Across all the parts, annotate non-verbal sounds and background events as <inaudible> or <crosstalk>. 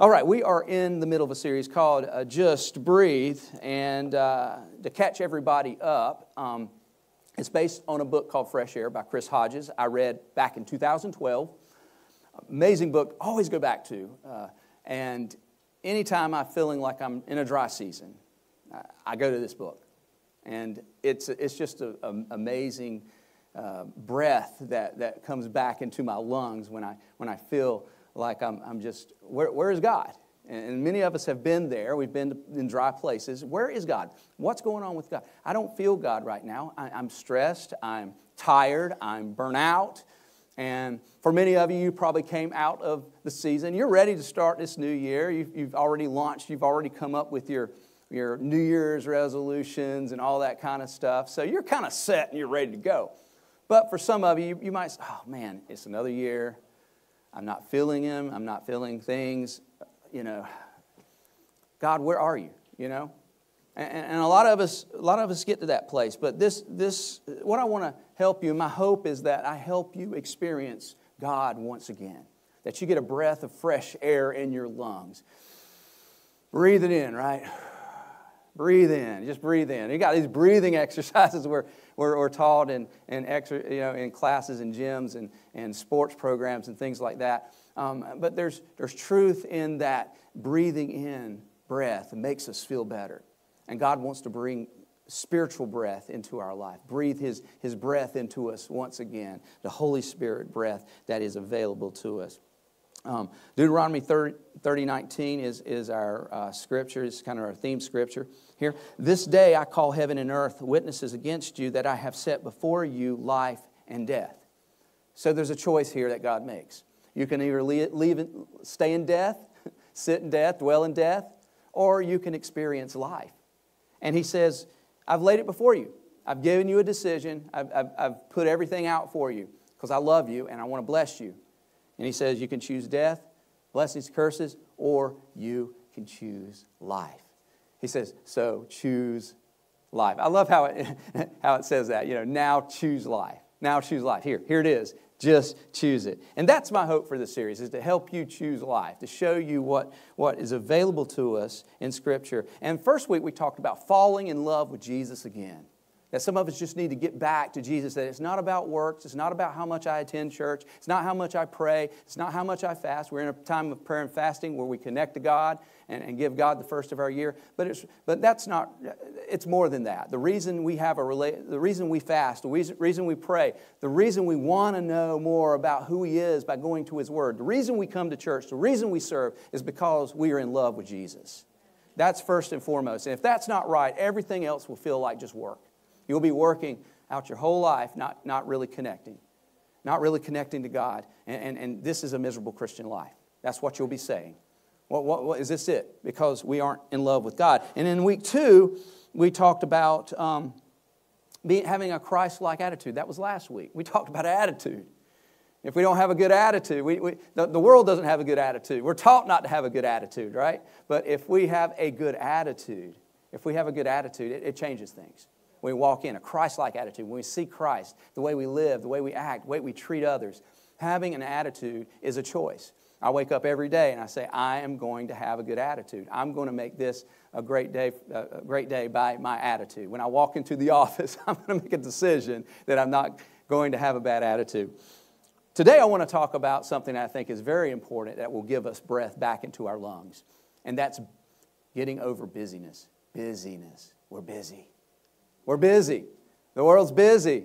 All right, we are in the middle of a series called uh, Just Breathe. And uh, to catch everybody up, um, it's based on a book called Fresh Air by Chris Hodges. I read back in 2012. Amazing book, always go back to. Uh, and anytime I'm feeling like I'm in a dry season, I, I go to this book. And it's, it's just an amazing uh, breath that, that comes back into my lungs when I, when I feel like I'm, I'm just, where, where is God? And many of us have been there. We've been in dry places. Where is God? What's going on with God? I don't feel God right now. I, am stressed. I'm tired. I'm burnt out. And for many of you, you probably came out of the season. You're ready to start this new year. You've, you've already launched. You've already come up with your, your New Year's resolutions and all that kind of stuff. So you're kind of set and you're ready to go. But for some of you, you might say, oh man, it's another year. I'm not feeling Him. I'm not feeling things. You know, God, where are you? You know, and, and a lot of us, a lot of us get to that place. But this, this, what I want to help you. My hope is that I help you experience God once again. That you get a breath of fresh air in your lungs. Breathe it in, right? <sighs> Breathe in. Just breathe in. You got these breathing <laughs> exercises where we're, taught in, in, extra, you know, in classes and gyms and, and sports programs and things like that. Um, but there's, there's truth in that breathing in breath makes us feel better. And God wants to bring spiritual breath into our life. Breathe his, his breath into us once again, the Holy Spirit breath that is available to us. Um, Deuteronomy 30, 30, 19 is, is our uh, scripture, it's kind of our theme scripture here. This day I call heaven and earth witnesses against you that I have set before you life and death. So there's a choice here that God makes. You can either leave, stay in death, <laughs> sit in death, dwell in death, or you can experience life. And He says, I've laid it before you. I've given you a decision. I've, I've, I've put everything out for you because I love you and I want to bless you. And He says, you can choose death, blessings, curses, or you can choose life. He says, so choose life. I love how it, <laughs> how it says that. You know, now choose life. Now choose life. Here, here it is. Just choose it. And that's my hope for this series, is to help you choose life, to show you what, what is available to us in Scripture. And first week we talked about falling in love with Jesus again. That some of us just need to get back to Jesus. That it's not about works. It's not about how much I attend church. It's not how much I pray. It's not how much I fast. We're in a time of prayer and fasting where we connect to God and, and give God the first of our year. But, it's, but that's not, it's more than that. The reason we have a rela- the reason we fast, the reason, reason we pray, the reason we want to know more about who He is by going to His Word, the reason we come to church, the reason we serve is because we are in love with Jesus. That's first and foremost. And if that's not right, everything else will feel like just work. You'll be working out your whole life, not, not really connecting, not really connecting to God. And, and, and this is a miserable Christian life. That's what you'll be saying. What, what, what, is this it? Because we aren't in love with God. And in week two, we talked about um, being, having a Christ like attitude. That was last week. We <laughs> talked about attitude. If we don't have a good attitude, we, we, the, the world doesn't have a good attitude. We're taught not to have a good attitude, right? But if we have a good attitude, if we have a good attitude, it, it changes things. When we walk in, a Christ like attitude, when we see Christ, the way we live, the way we act, the way we treat others, having an attitude is a choice. I wake up every day and I say, I am going to have a good attitude. I'm going to make this a great day, a great day by my attitude. When I walk into the <laughs> office, I'm going to make a decision that I'm not going to have a bad attitude. Today, I want to talk about something I think is very important that will give us breath back into our lungs, and that's getting over busyness. Busyness. We're busy. We're busy. The world's busy.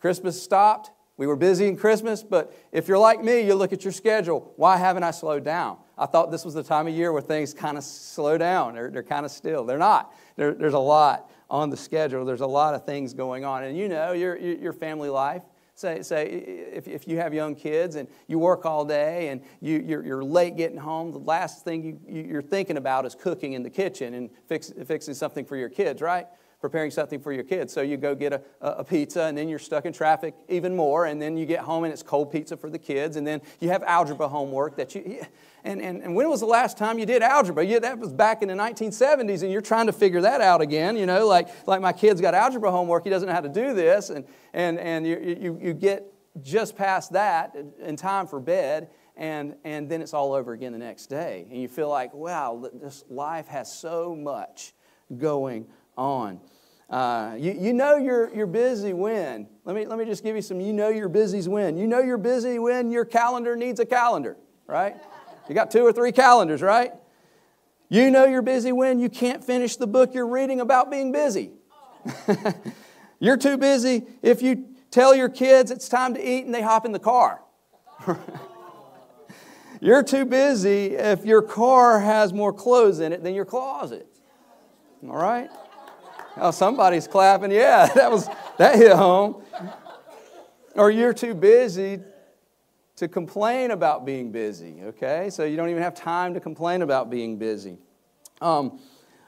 Christmas stopped. We were busy in Christmas, but if you're like me, you look at your schedule. Why haven't I slowed down? I thought this was the time of year where things kind of slow down. They're, they're kind of still. They're not. There, there's a lot on the schedule. There's a lot of things going on. And you know, your, your family life, say, say if, if you have young kids and you work all day and you, you're, you're late getting home, the last thing you, you're thinking about is cooking in the kitchen and fix, fixing something for your kids, right? Preparing something for your kids. So you go get a, a pizza, and then you're stuck in traffic even more, and then you get home and it's cold pizza for the kids, and then you have algebra homework that you. And, and, and when was the last time you did algebra? Yeah, that was back in the 1970s, and you're trying to figure that out again. You know, like, like my kid's got algebra homework, he doesn't know how to do this, and, and, and you, you, you get just past that in time for bed, and, and then it's all over again the next day. And you feel like, wow, this life has so much going on. Uh, you, you know you're, you're busy when, let me, let me just give you some, you know you're busy when. You know you're busy when your calendar needs a calendar, right? You got two or three calendars, right? You know you're busy when you can't finish the book you're reading about being busy. <laughs> you're too busy if you tell your kids it's time to eat and they hop in the car. <laughs> you're too busy if your car has more clothes in it than your closet. All right? Oh, somebody's clapping. Yeah, <laughs> that was that hit home. Or you're too busy to complain about being busy, okay? So you don't even have time to complain about being busy. Um,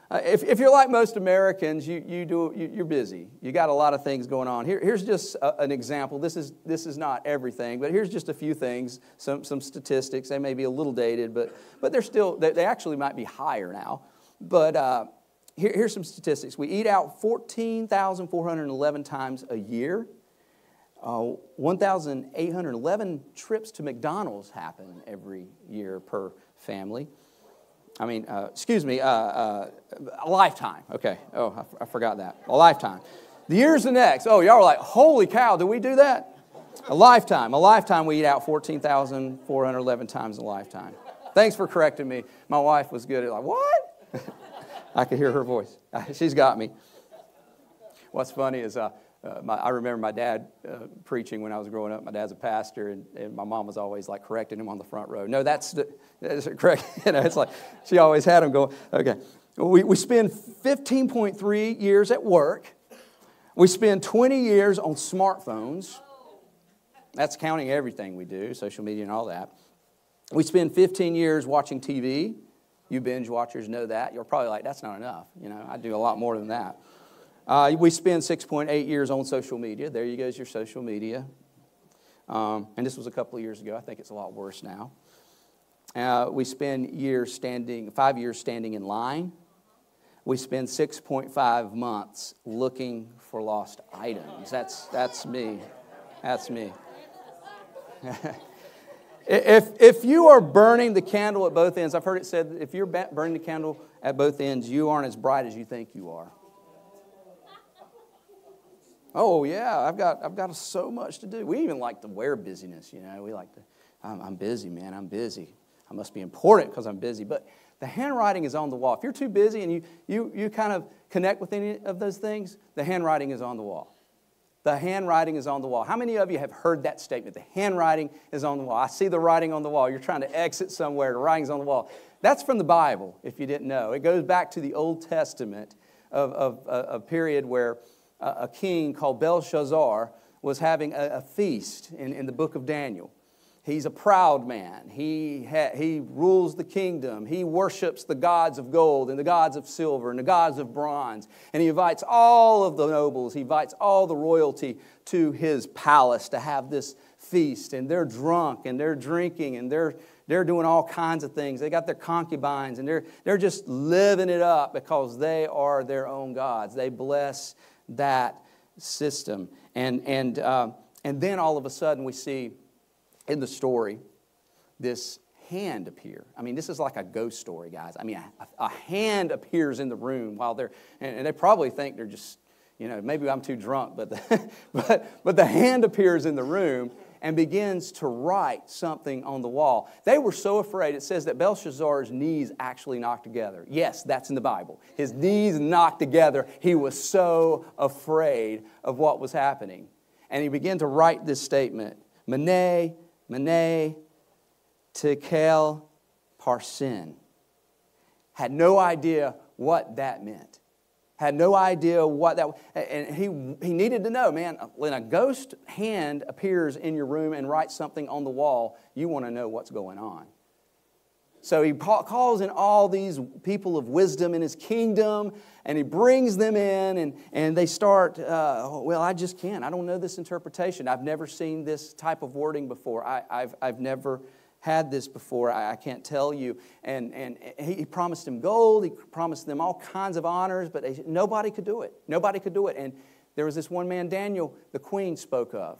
uh, if, if you're like most Americans, you, you do, you, are busy. You got a lot of things going on. Here, here's just a, an example. This is, this is not everything, but here's just a few things, some, some statistics. They may be a little dated, but, but they're still, they, they actually might be higher now. But uh, here, here's some statistics. We eat out 14,411 times a year. Uh, 1,811 trips to McDonald's happen every year per family. I mean, uh, excuse me, uh, uh, a lifetime. Okay. Oh, I, forgot that. A lifetime. The year's the next. Oh, y'all are like, holy cow, do we do that? A lifetime. A lifetime, we eat out 14,411 times a lifetime. Thanks for correcting me. My wife was good at like, what? <laughs> I could hear her voice. <laughs> She's got me. What's funny is uh, uh, my, I remember my dad uh, preaching when I was growing up. My dad's a pastor, and, and, my mom was always like correcting him on the front row. No, that's, the, that's correct. <laughs> you know, it's like she always had him going, okay. We, we spend 15.3 years at work. We spend 20 years on smartphones. That's counting everything we do, social media and all that. We spend 15 years watching TV. You binge watchers know that. You're probably like, that's not enough. You know, I do a lot more than that. Uh, we spend 6.8 years on social media. There you go, your social media. Um, and this was a couple of years ago. I think it's a lot worse now. Uh, we spend years standing, five years standing in line. We spend 6.5 months looking for lost items. That's, that's me. That's me. <laughs> if, if you are burning the candle at both ends, I've heard it said if you're burning the candle at both ends, you aren't as bright as you think you are. Oh, yeah, I've got, I've got so much to do. We even like to wear busyness, you know. We like to, I'm, I'm busy, man, I'm busy. I must be important because I'm busy. But the handwriting is on the wall. If you're too busy and you, you, you kind of connect with any of those things, the handwriting is on the wall. The handwriting is on the wall. How many of you have heard that statement? The handwriting is on the wall. I see the writing on the wall. You're trying to exit somewhere, the writing's on the wall. That's from the Bible, if you didn't know. It goes back to the Old Testament of, of, of a period where a king called Belshazzar was having a, a feast in, in the book of Daniel. He's a proud man. He, ha, he rules the kingdom. He worships the gods of gold and the gods of silver and the gods of bronze. And he invites all of the nobles, he invites all the royalty to his palace to have this feast. And they're drunk and they're drinking and they're, they're doing all kinds of things. They got their concubines and they're, they're just living it up because they are their own gods. They bless that system. And, and, uh, and then all of a sudden we see in the story this hand appear. I mean, this is like a ghost story, guys. I mean, a, a hand appears in the room while they're, and, and, they probably think they're just, you know, maybe I'm too drunk, but the, <laughs> but, but the hand appears in the room and begins to write something on the wall. They were so afraid, it says that Belshazzar's knees actually knocked together. Yes, that's in the Bible. His knees knocked together. He was so afraid of what was happening. And he began to write this statement Mene, Mene, Tekel, Parsin. Had no idea what that meant had no idea what that and he, he needed to know man when a ghost hand appears in your room and writes something on the wall you want to know what's going on so he calls in all these people of wisdom in his kingdom and he brings them in and, and they start uh, well i just can't i don't know this interpretation i've never seen this type of wording before I, have I've never had this before. I, I can't tell you. And, and he, he, promised him gold. He promised them all kinds of honors, but they, nobody could do it. Nobody could do it. And there was this one man, Daniel, the queen spoke of.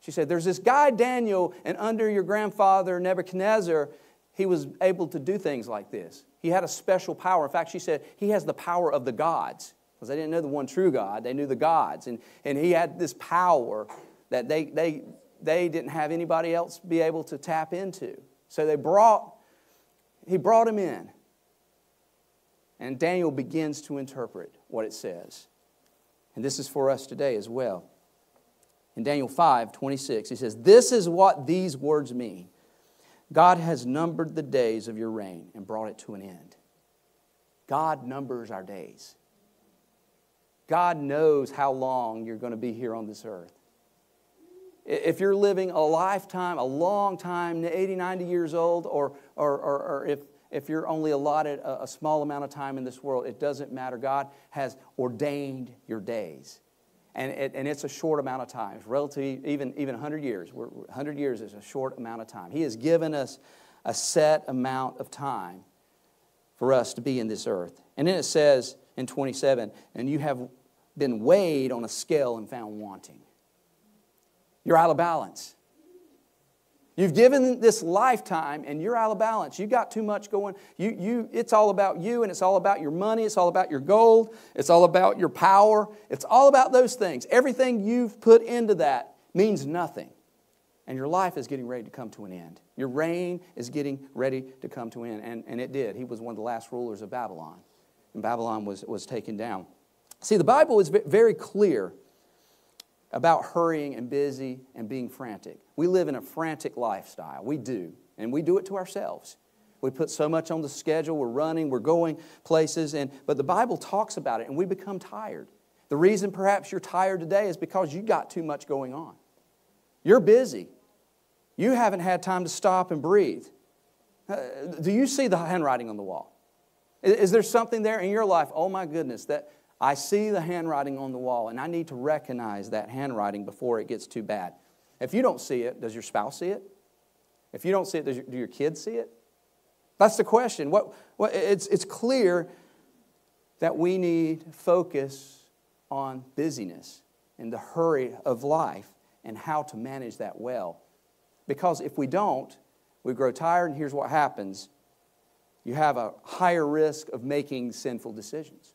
She said, There's this guy, Daniel, and under your grandfather, Nebuchadnezzar, he was able to do things like this. He had a special power. In fact, she said, He has the power of the gods. Because they didn't know the one true God, they knew the gods. And, and he had this power that they, they, they didn't have anybody else be able to tap into. So they brought, he brought him in. And Daniel begins to interpret what it says. And this is for us today as well. In Daniel 5 26, he says, This is what these words mean God has numbered the days of your reign and brought it to an end. God numbers our days. God knows how long you're going to be here on this earth. If you're living a lifetime, a long time, 80, 90 years old, or, or, or, or if, if you're only allotted a, a small amount of time in this world, it doesn't matter. God has ordained your days. And, it, and it's a short amount of time. It's relatively, even, even 100 years. 100 years is a short amount of time. He has given us a set amount of time for us to be in this earth. And then it says in 27, and you have been weighed on a scale and found wanting. You're out of balance. You've given this lifetime and you're out of balance. You got too much going. You, you, it's all about you and it's all about your money. It's all about your gold. It's all about your power. It's all about those things. Everything you've put into that means nothing. And your life is getting ready to come to an end. Your reign is getting ready to come to an end. And, and it did. He was one of the last rulers of Babylon. And Babylon was, was taken down. See, the Bible is very clear about hurrying and busy and being frantic. We live in a frantic lifestyle. We do. And we do it to ourselves. We put so much on the schedule, we're running, we're going places, and, but the Bible talks about it and we become tired. The reason perhaps you're tired today is because you got too much going on. You're busy. You haven't had time to stop and breathe. Uh, do you see the handwriting on the wall? Is, is there something there in your life? Oh my goodness, that, I see the handwriting on the wall, and I need to recognize that handwriting before it gets too bad. If you don't see it, does your spouse see it? If you don't see it, your, do your kids see it? That's the question. What, what, it's, it's clear that we need focus on busyness and the hurry of life and how to manage that well. Because if we don't, we grow tired, and here's what happens you have a higher risk of making sinful decisions.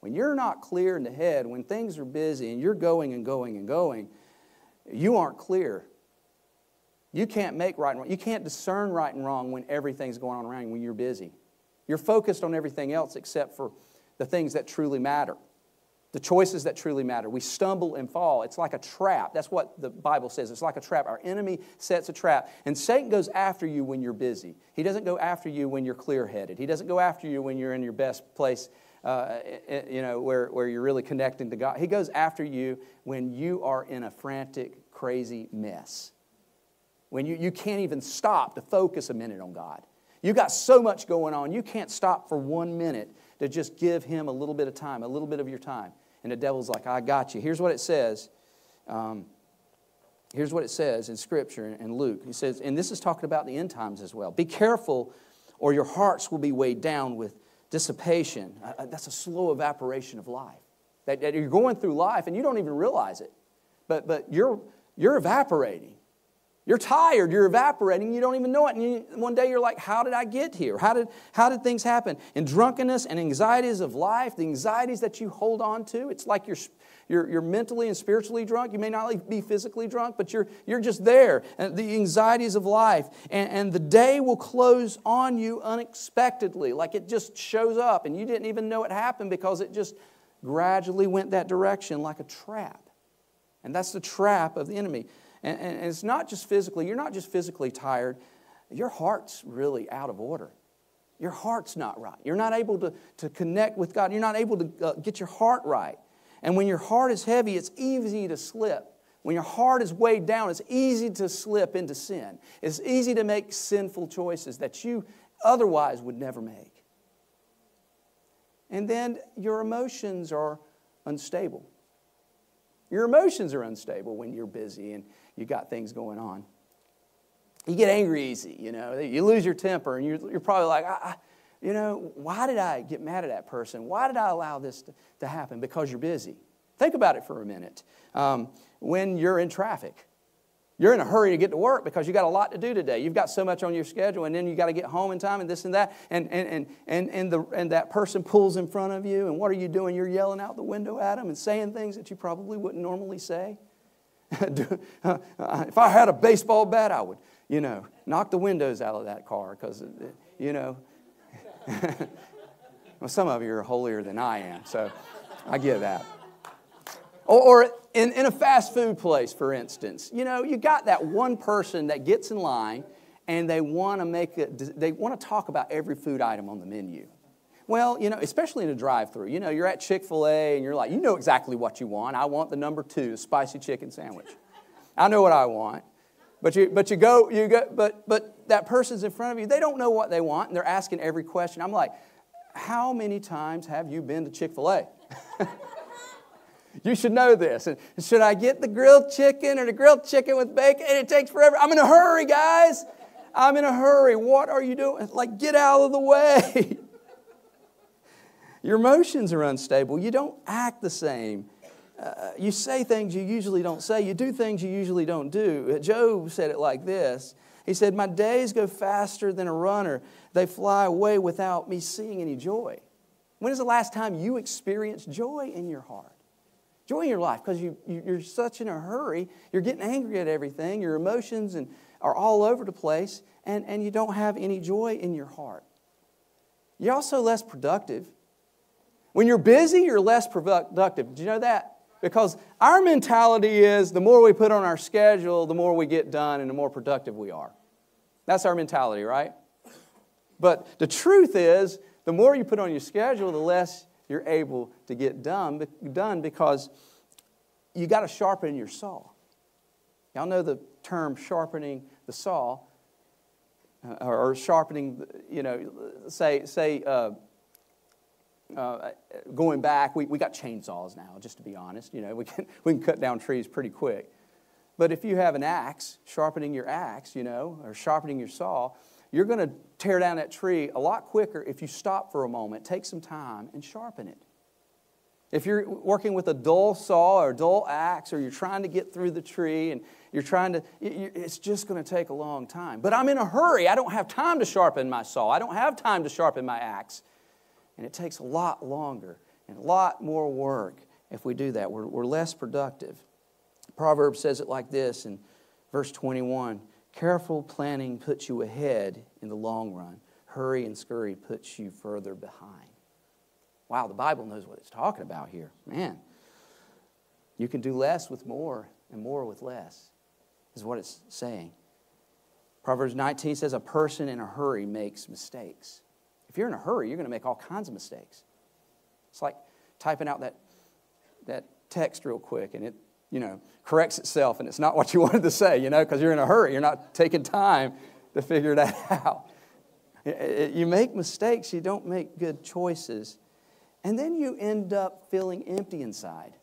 When you're not clear in the head, when things are busy and you're going and going and going, you aren't clear. You can't make right and wrong. You can't discern right and wrong when everything's going on around you, when you're busy. You're focused on everything else except for the things that truly matter, the choices that truly matter. We stumble and fall. It's like a trap. That's what the Bible says. It's like a trap. Our enemy sets a trap. And Satan goes after you when you're busy. He doesn't go after you when you're clear headed, he doesn't go after you when you're in your best place uh, you know, where, where you're really connecting to God. He goes after you when you are in a frantic, crazy mess. When you, you can't even stop to focus a minute on God. You got so much going on, you can't stop for one minute to just give Him a little bit of time, a little bit of your time. And the devil's like, I got you. Here's what it says. Um, here's what it says in Scripture in Luke. He says, and this is talking about the end times as well. Be careful, or your hearts will be weighed down with dissipation. Uh, uh, that's a slow evaporation of life. That, that, you're going through life and you don't even realize it, but, but you're, you're evaporating. You're tired, you're evaporating, you don't even know it. And you, one day you're like, How did I get here? How did, how did things happen? And drunkenness and anxieties of life, the anxieties that you hold on to, it's like you're you're, you're mentally and spiritually drunk. You may not be physically drunk, but you're, you're just there. And the anxieties of life. And, and the day will close on you unexpectedly, like it just shows up and you didn't even know it happened because it just gradually went that direction like a trap. And that's the trap of the enemy. And, and, it's not just physically, you're not just physically tired, your heart's really out of order. Your heart's not right. You're not able to, to connect with God. You're not able to uh, get your heart right. And when your heart is heavy, it's easy to slip. When your heart is weighed down, it's easy to slip into sin. It's easy to make sinful choices that you otherwise would never make. And then your emotions are unstable. Your emotions are unstable when you're busy and you got things going on. You get angry easy, you know. You lose your temper, and you're, you're probably like, I, you know, why did I get mad at that person? Why did I allow this to, to happen? Because you're busy. Think about it for a minute. Um, when you're in traffic. You're in a hurry to get to work because you got a lot to do today. You've got so much on your schedule, and then you got to get home in time and this and that. And, and, and, and, and, the, and that person pulls in front of you, and what are you doing? You're yelling out the window at them and saying things that you probably wouldn't normally say. <laughs> Uh, if I had a baseball bat, I would, you know, knock the windows out of that car because, you know. <laughs> well, some of you are holier than I am, so I get that. Or, or in, in a fast food place, for instance, you know, you got that one person that gets in line and they want to make it, they want to talk about every food item on the menu. Well, you know, especially in a drive-through, you know, you're at Chick-fil-A and you're like, you know exactly what you want. I want the number two, spicy chicken sandwich. I know what I want. But you, but you go, you go, but, but that person's in front of you, they don't know what they want, and they're asking every question. I'm like, how many times have you been to Chick-fil-A? <laughs> You should know this. And should I get the grilled chicken or the grilled chicken with bacon? And it takes forever. I'm in a hurry, guys. I'm in a hurry. What are you doing? Like, get out of the way. <laughs> Your emotions are unstable. You don't act the same. Uh, you say things you usually don't say. You do things you usually don't do. Job said it like this He said, My days go faster than a runner, they fly away without me seeing any joy. When is the last time you experienced joy in your heart? joy in your life because you, you're such in a hurry. You're getting angry at everything. Your emotions and, are all over the place, and, and you don't have any joy in your heart. You're also less productive. When you're busy, you're less productive. Do you know that? Because our mentality is the more we put on our schedule, the more we get done and the more productive we are. That's our mentality, right? But the truth is, the more you put on your schedule, the less you're able to get done, done because you got to sharpen your saw. Y'all know the term sharpening the saw, uh, or sharpening, you know, say, say uh, uh, going back, we, we got chainsaws now, just to be honest. You know, we can, <laughs> we can cut down trees pretty quick. But if you have an axe, sharpening your axe, you know, or sharpening your saw, you're going to tear down that tree a lot quicker if you stop for a moment, take some time, and sharpen it. If you're working with a dull saw or dull axe, or you're trying to get through the tree and you're trying to, it's just going to take a long time. But I'm in a hurry. I don't have time to sharpen my saw. I don't have time to sharpen my axe. And it takes a lot longer and a lot more work if we do that. We're, we're less productive. Proverbs says it like this in verse 21 Careful planning puts you ahead in the long run. Hurry and scurry puts you further behind. Wow, the Bible knows what it's talking about here. Man, you can do less with more and more with less, is what it's saying. Proverbs 19 says, A person in a hurry makes mistakes. You're in a hurry, you're going to make all kinds of mistakes. It's like typing out that, that text real quick and it you know, corrects itself and it's not what you <laughs> wanted to say, you know, because you're in a hurry. You're not taking time to figure that <laughs> out. You make mistakes, you don't make good choices. And then you end up feeling empty inside.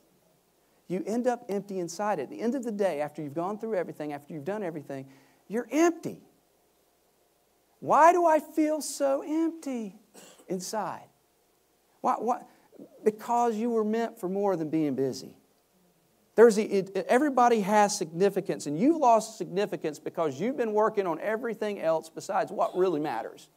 You end up empty inside. At the end of the day, after you've gone through everything, after you've done everything, you're empty. Why do I feel so empty inside? Why, why? Because you were meant for more than being busy. There's it, everybody has significance, and you've lost significance because you've been working on everything else besides what really matters.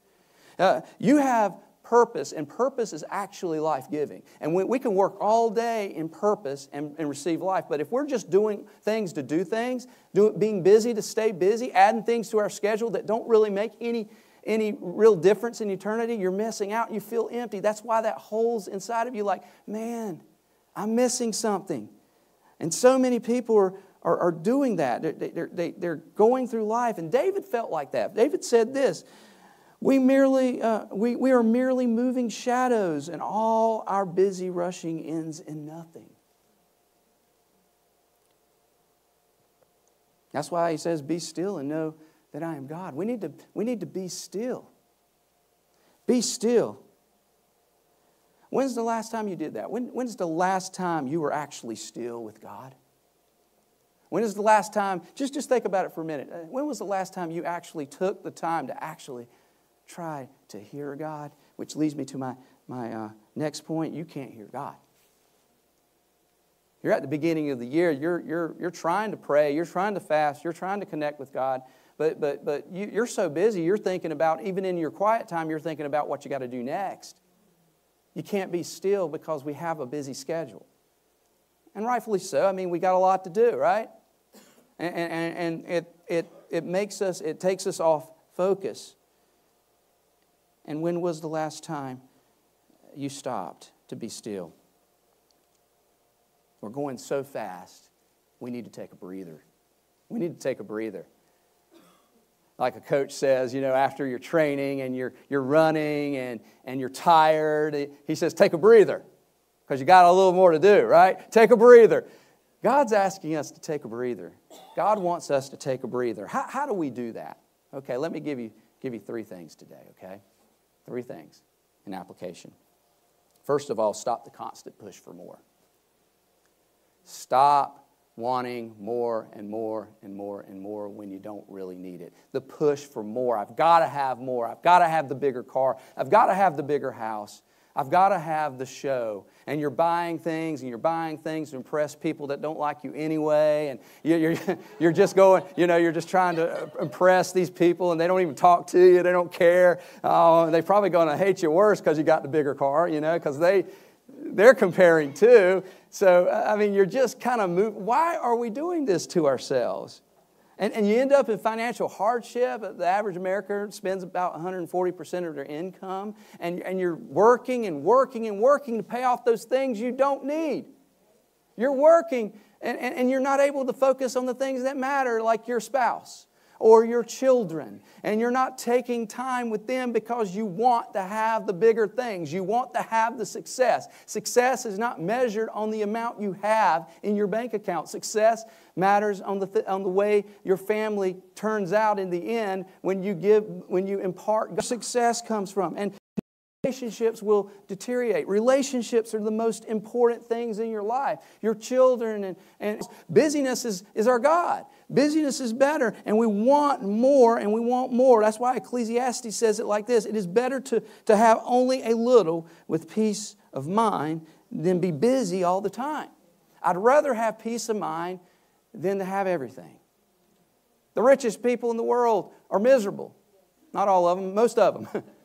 Uh, you have purpose, and purpose is actually life giving. And we, we can work all day in purpose and, and, receive life, but if we're just doing things to do things, do, being busy to stay busy, adding things to our schedule that don't really make any, any real difference in eternity, you're missing out. You feel empty. That's why that hole's inside of you like, man, I'm missing something. And so many people are, are, doing that. They're, they, they're going through life. And David felt like that. David said this we, merely, uh, we, we are merely moving shadows, and all our busy rushing ends in nothing. That's why he says, Be still and know that I am God. We need to, we need to be still. Be still. When's the last time you did that? When, when's the last time you were actually still with God? When is the last time, just, just think about it for a minute. Uh, when was the last time you actually took the time to actually try to hear God? Which leads me to my, my uh, next point you can't hear God. You're at the beginning of the year, you're, you're, you're trying to pray, you're trying to fast, you're trying to connect with God, but, but, but you, you're so busy, you're thinking about, even in your quiet time, you're thinking about what you got to do next. You can't be still because we have a busy schedule. And rightfully so. I mean, we got a lot to do, right? And, and, and it, it, it makes us, it takes us off focus. And when was the last time you stopped to be still? We're going so fast, we need to take a breather. We need to take a breather. Like a coach says, you know, after your training and you're, you're running and, and you're tired, he says, take a breather because you got a little more to do, right? Take a breather. God's asking us to take a breather. God wants us to take a breather. How, how do we do that? Okay, let me give you, give you three things today, okay? Three things in application. First of all, stop the constant push for more. Stop wanting more and more and more and more when you don't really need it. The push for more. I've got to have more. I've got to have the bigger car. I've got to have the bigger house. I've got to have the show. And you're buying things and you're buying things to impress people that don't like you anyway. And you're, <laughs> you're just going, you know, you're just trying to uh, impress these people and they don't even talk to you. They don't care. Uh, oh, they're probably going to hate you worse because you got the bigger car, you know, because they, they're comparing too. So, I mean, you're just kind of moving. Why are we doing this to ourselves? And, and you end up in financial hardship. The average American spends about 140% of their income. And, and you're working and working and working to pay off those things you don't need. You're working and, and, and you're not able to focus on the things that matter, like your spouse or your children, and you're not taking time with them because you want to have the bigger things. You want to have the success. Success is not measured on the amount you have in your bank account. Success matters on the, th- on the way your family turns out in the end when you give, when you impart. Success comes from. And relationships will deteriorate. Relationships are the most important things in your life. Your children and, and busyness is, is our God. Busyness is better, and we want more and we want more. That's why Ecclesiastes says it like this It is better to, to have only a little with peace of mind than be busy all the time. I'd rather have peace of mind than to have everything. The richest people in the world are miserable. Not all of them, most of them. <laughs>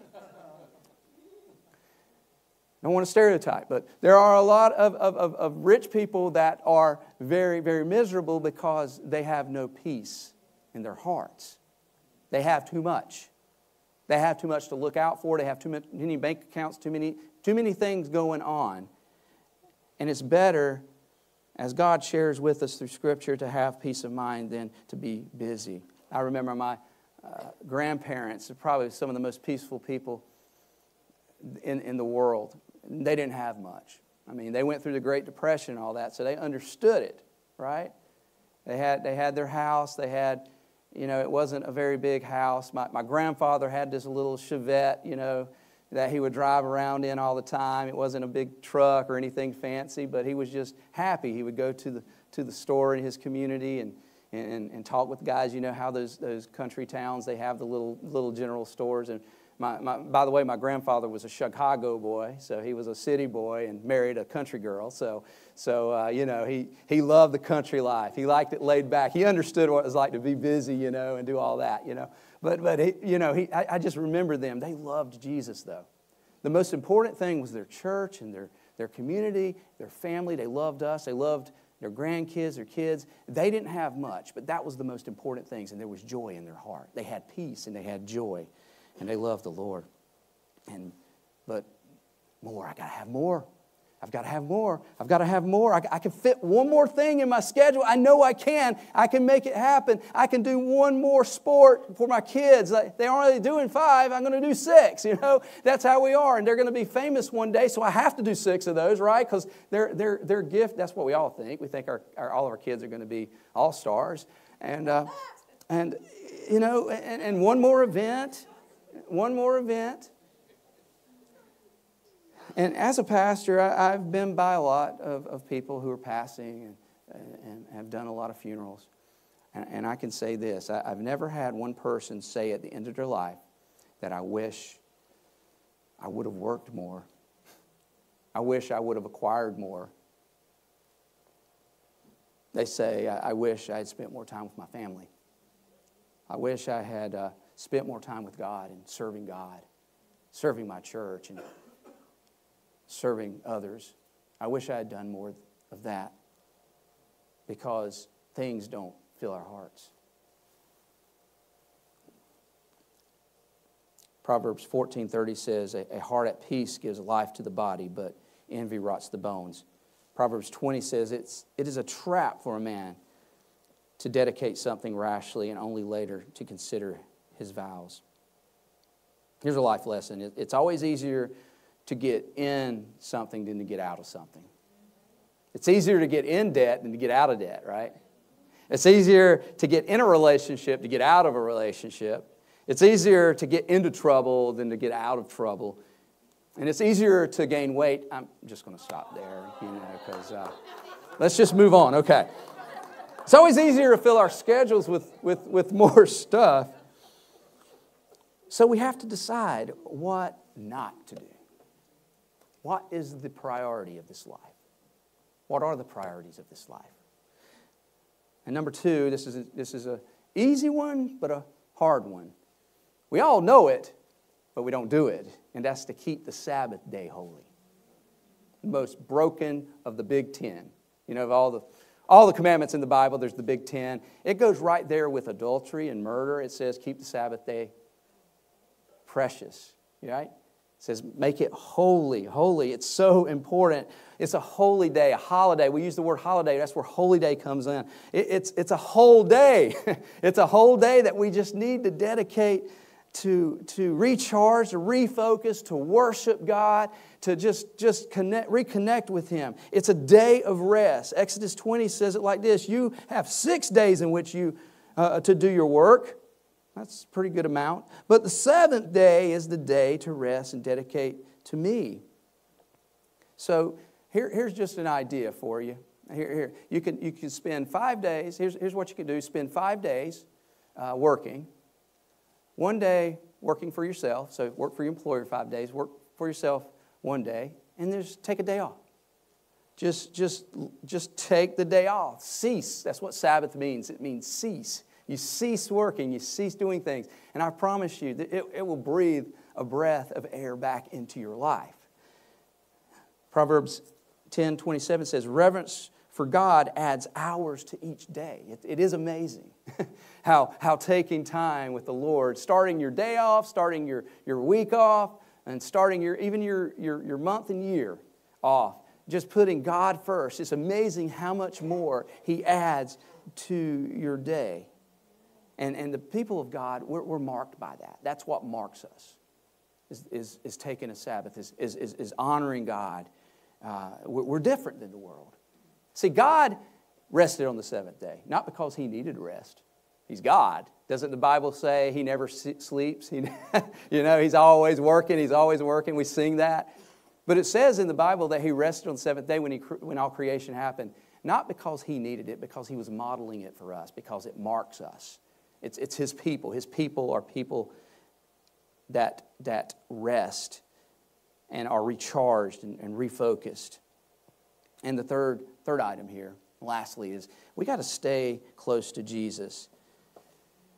I don't want to stereotype, but there are a lot of, of, of, of rich people that are very, very miserable because they have no peace in their hearts. They have too much. They have too much to look out for. They have too many bank accounts, too many, too many things going on. And it's better, as God shares with us through Scripture, to have peace of mind than to be busy. I remember my uh, grandparents, are probably some of the most peaceful people in, in the world they didn't have much. I mean, they went through the Great Depression and all that, so they understood it, right? They had, they had their house, they had, you know, it wasn't a very big house. My, my grandfather had this little Chevette, you know, that he would drive around in all the time. It wasn't a big truck or anything fancy, but he was just happy. He would go to the, to the store in his community and, and, and talk with guys. You know how those, those country towns, they have the little, little general stores. And my, my, by the way, my grandfather was a Chicago boy, so he was a city boy and married a country girl. So, so uh, you know, he, he loved the country life. He liked it laid back. He understood what it was like to be busy, you know, and do all that, you know. But, but he, you know, he, I, I just remember them. They loved Jesus, though. The most important thing was their church and their, their community, their family. They loved us. They loved their grandkids, their kids. They didn't have much, but that was the most important things, and there was joy in their heart. They had peace and they had joy and they love the Lord. And but more, I gotta have more. I've got to have more. I've got to have more. I, I, can fit one more thing in my schedule. I know I can. I can make it happen. I can do one more sport for my kids. They're already doing five. I'm going to do six. You know, that's how we are. And they're going to be famous one day, so I have to do six of those, right? Because they're, they're, they're gift. That's what we all think. We think our, our all of our kids are going to be all stars. And, uh, and you know, and, and one more event one more event. And as a pastor, I, have been by a lot of, of people who are passing and, and have done a lot of funerals. And, and I can say this I, I've never had one person say at the end of their life that I wish I would have worked more. I wish I would have acquired more. They say, I, I wish I had spent more time with my family. I wish I had uh, spent more time with God and serving God, serving my church, and serving others. I wish I had done more of that because things don't fill our hearts. Proverbs 14:30 says, "A heart at peace gives life to the body, but envy rots the bones." Proverbs 20 says, it's, "It is a trap for a man to dedicate something rashly and only later to consider his vows." Here's a life lesson. It's always easier to get in something than to get out of something. It's easier to get in debt than to get out of debt, right? It's easier to get in a relationship to get out of a relationship. It's easier to get into trouble than to get out of trouble. And it's easier to gain weight. I'm just going to stop there, you know, because uh, let's just move on. Okay. It's always easier to fill our schedules with, with, with more <laughs> stuff. So we have to decide what not to do. What is the priority of this life? What are the priorities of this life? And number two, this is a, this is a easy one, but a hard one. We all know it, but we don't do it, and that's to keep the Sabbath day holy. The most broken of the big ten. You know, of all the all the commandments in the Bible, there's the big ten. It goes right there with adultery and murder. It says, keep the Sabbath day precious, right? It says, make it holy, holy. It's so important. It's a holy day, a holiday. We use the word holiday, that's where holy day comes in. It, it's, it's a whole day. <laughs> it's a whole day that we just need to dedicate to, to recharge, to refocus, to worship God, to just, just connect, reconnect with Him. It's a day of rest. Exodus 20 says it like this You have six days in which you uh, to do your work that's a pretty good amount. But the seventh day is the day to rest and dedicate to me. So here, here's just an idea for you. Here, here. You, can, you can spend five days. Here's, here's what you can do spend five days uh, working, one day working for yourself. So work for your employer five days, work for yourself one day, and just take a day off. Just, just, just take the day off. Cease. That's what Sabbath means. It means cease. You cease working, you cease doing things. And I promise you that it, it will breathe a breath of air back into your life. Proverbs 10 27 says, Reverence for God adds hours to each day. it, it is amazing <laughs> how, how taking time with the Lord, starting your day off, starting your, your week off, and starting your, even your, your, your month and year off, just putting God first. It's amazing how much more He adds to your day. And, and the people of God, we're, we're marked by that. That's what marks us, is, is, is taking a Sabbath, is, is, is honoring God. Uh, we're, we're different than the world. See, God rested on the seventh day, not because he needed rest. He's God. Doesn't the Bible say he never sleeps? He, <laughs> you know, he's always working, he's always working. We sing that. But it says in the Bible that he rested on the seventh day when, he, when all creation happened, not because he needed it, because he was modeling it for us, because it marks us. It's, it's his people. His people are people that, that rest and are recharged and, and refocused. And the third, third item here, lastly, is we got to stay close to Jesus,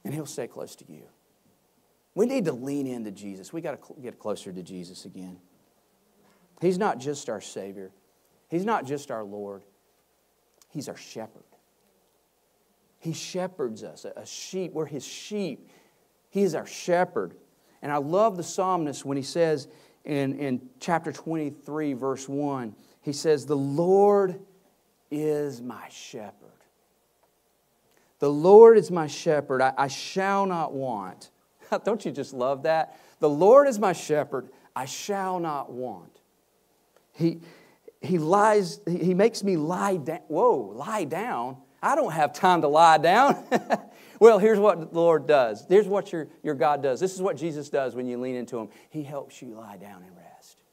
and he'll stay close to you. We need to lean into Jesus. We got to get closer to Jesus again. He's not just our Savior, He's not just our Lord, He's our shepherd. He shepherds us, a sheep. We're his sheep. He is our shepherd. And I love the psalmist when he says in, in chapter 23, verse 1, he says, The Lord is my shepherd. The Lord is my shepherd. I, I shall not want. <laughs> Don't you just love that? The Lord is my shepherd. I shall not want. He, he lies, he makes me lie down. Whoa, lie down. I don't have time to lie down. <laughs> well, here's what the Lord does. Here's what your, your God does. This is what Jesus does when you lean into Him. He helps you lie down and rest.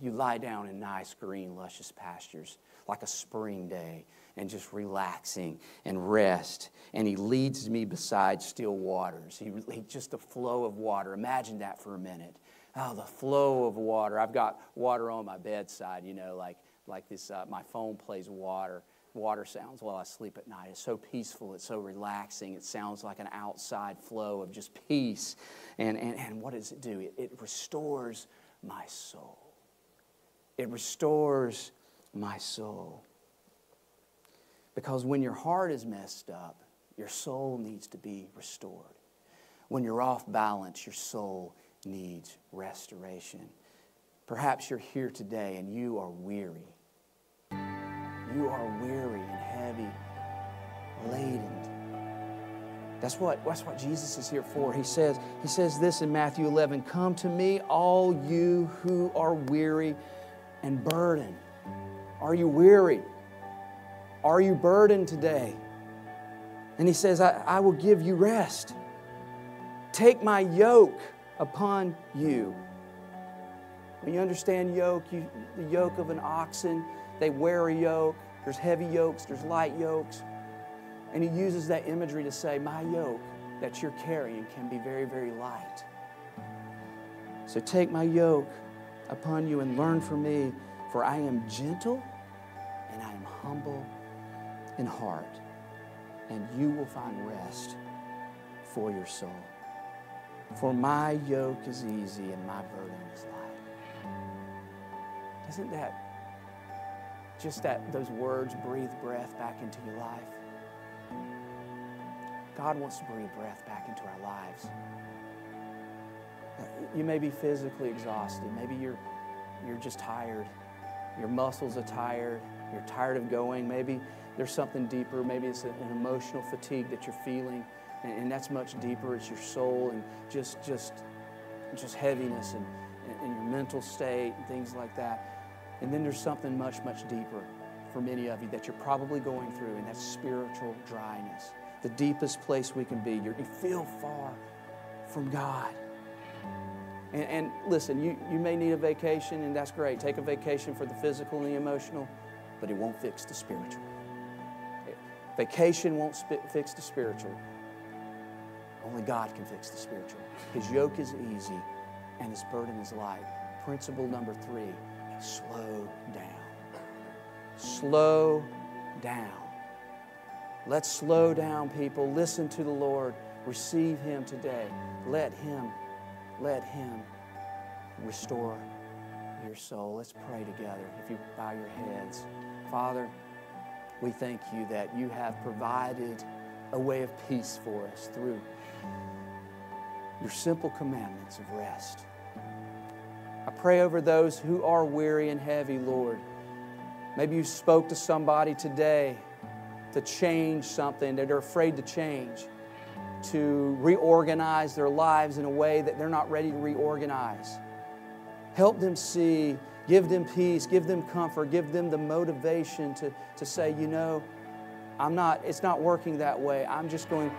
You lie down in nice, green, luscious pastures like a spring day and just relaxing and rest. And He leads me beside still waters. He, he just a flow of water. Imagine that for a minute. Oh, the flow of water. I've got water on my bedside, you know, like, like this. Uh, my phone plays water water sounds while I sleep at night. It's so peaceful, it's so relaxing. It sounds like an outside flow of just peace. And, and, and what does it do? It, it restores my soul. It restores my soul. Because when your heart is messed up, your soul needs to be restored. When you're off balance, your soul needs restoration. Perhaps you're here today and you are weary. You are weary and heavy, laden. That's what, that's what Jesus is here for. He says, he says this in Matthew 11 Come to me, all you who are weary and burdened. Are you weary? Are you burdened today? And he says, I, I will give you rest. Take my yoke upon you. When you understand yoke, you, the yoke of an oxen, they wear a yoke. There's heavy yokes, there's light yokes. And he uses that imagery to say, My yoke that you're carrying can be very, very light. So take my yoke upon you and learn from me, for I am gentle and I am humble in heart, and you will find rest for your soul. For my yoke is easy and my burden is light. Isn't that just that those words breathe breath back into your life? God wants to breathe breath back into our lives. You may be physically exhausted. Maybe you're, you're just tired. Your muscles are tired. You're tired of going. Maybe there's something deeper. Maybe it's an emotional fatigue that you're feeling, and, that's much deeper. It's your soul and just, just, just heaviness and, and your mental state and things like that. And then there's something much, much deeper for many of you that you're probably going through, and that's spiritual dryness. The deepest place we can be. You're, you feel far from God. And, and, listen, you, you may need a vacation, and that's great. Take a vacation for the physical and the emotional, but it won't fix the spiritual. Vacation won't fix the spiritual. Only God can fix the spiritual. His yoke is easy, and his burden is light. Principle number three slow down. Slow down. Let's slow down, people. Listen to the Lord. Receive Him today. Let Him, let Him restore your soul. Let's pray together. If you bow your heads. Father, we thank you that you have provided a way of peace for us through your simple commandments of rest. I pray over those who are weary and heavy, Lord. Maybe you spoke to somebody today to change something that they're afraid to change, to reorganize their lives in a way that they're not ready to reorganize. Help them see, give them peace, give them comfort, give them the motivation to, to say, you know, I'm not, it's not working that way. I'm just going,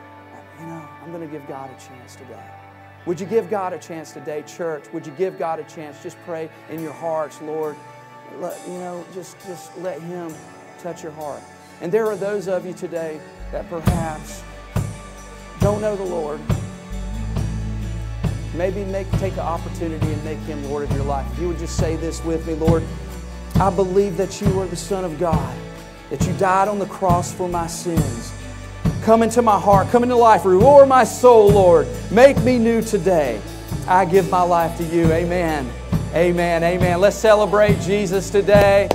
you know, I'm going to give God a chance today. Would you give God a chance today, church? Would you give God a chance? Just pray in your hearts, Lord. Let, you know, just, just let Him touch your heart. And there are those of you today that perhaps don't know the Lord. Maybe make, take an opportunity and make Him Lord of your life. If you would just say this with me, Lord, I believe that you are the Son of God, that you died on the cross for my sins Come into my heart, come into life, restore my soul, Lord. Make me new today. I give my life to you. Amen. Amen. Amen. Let's celebrate Jesus today.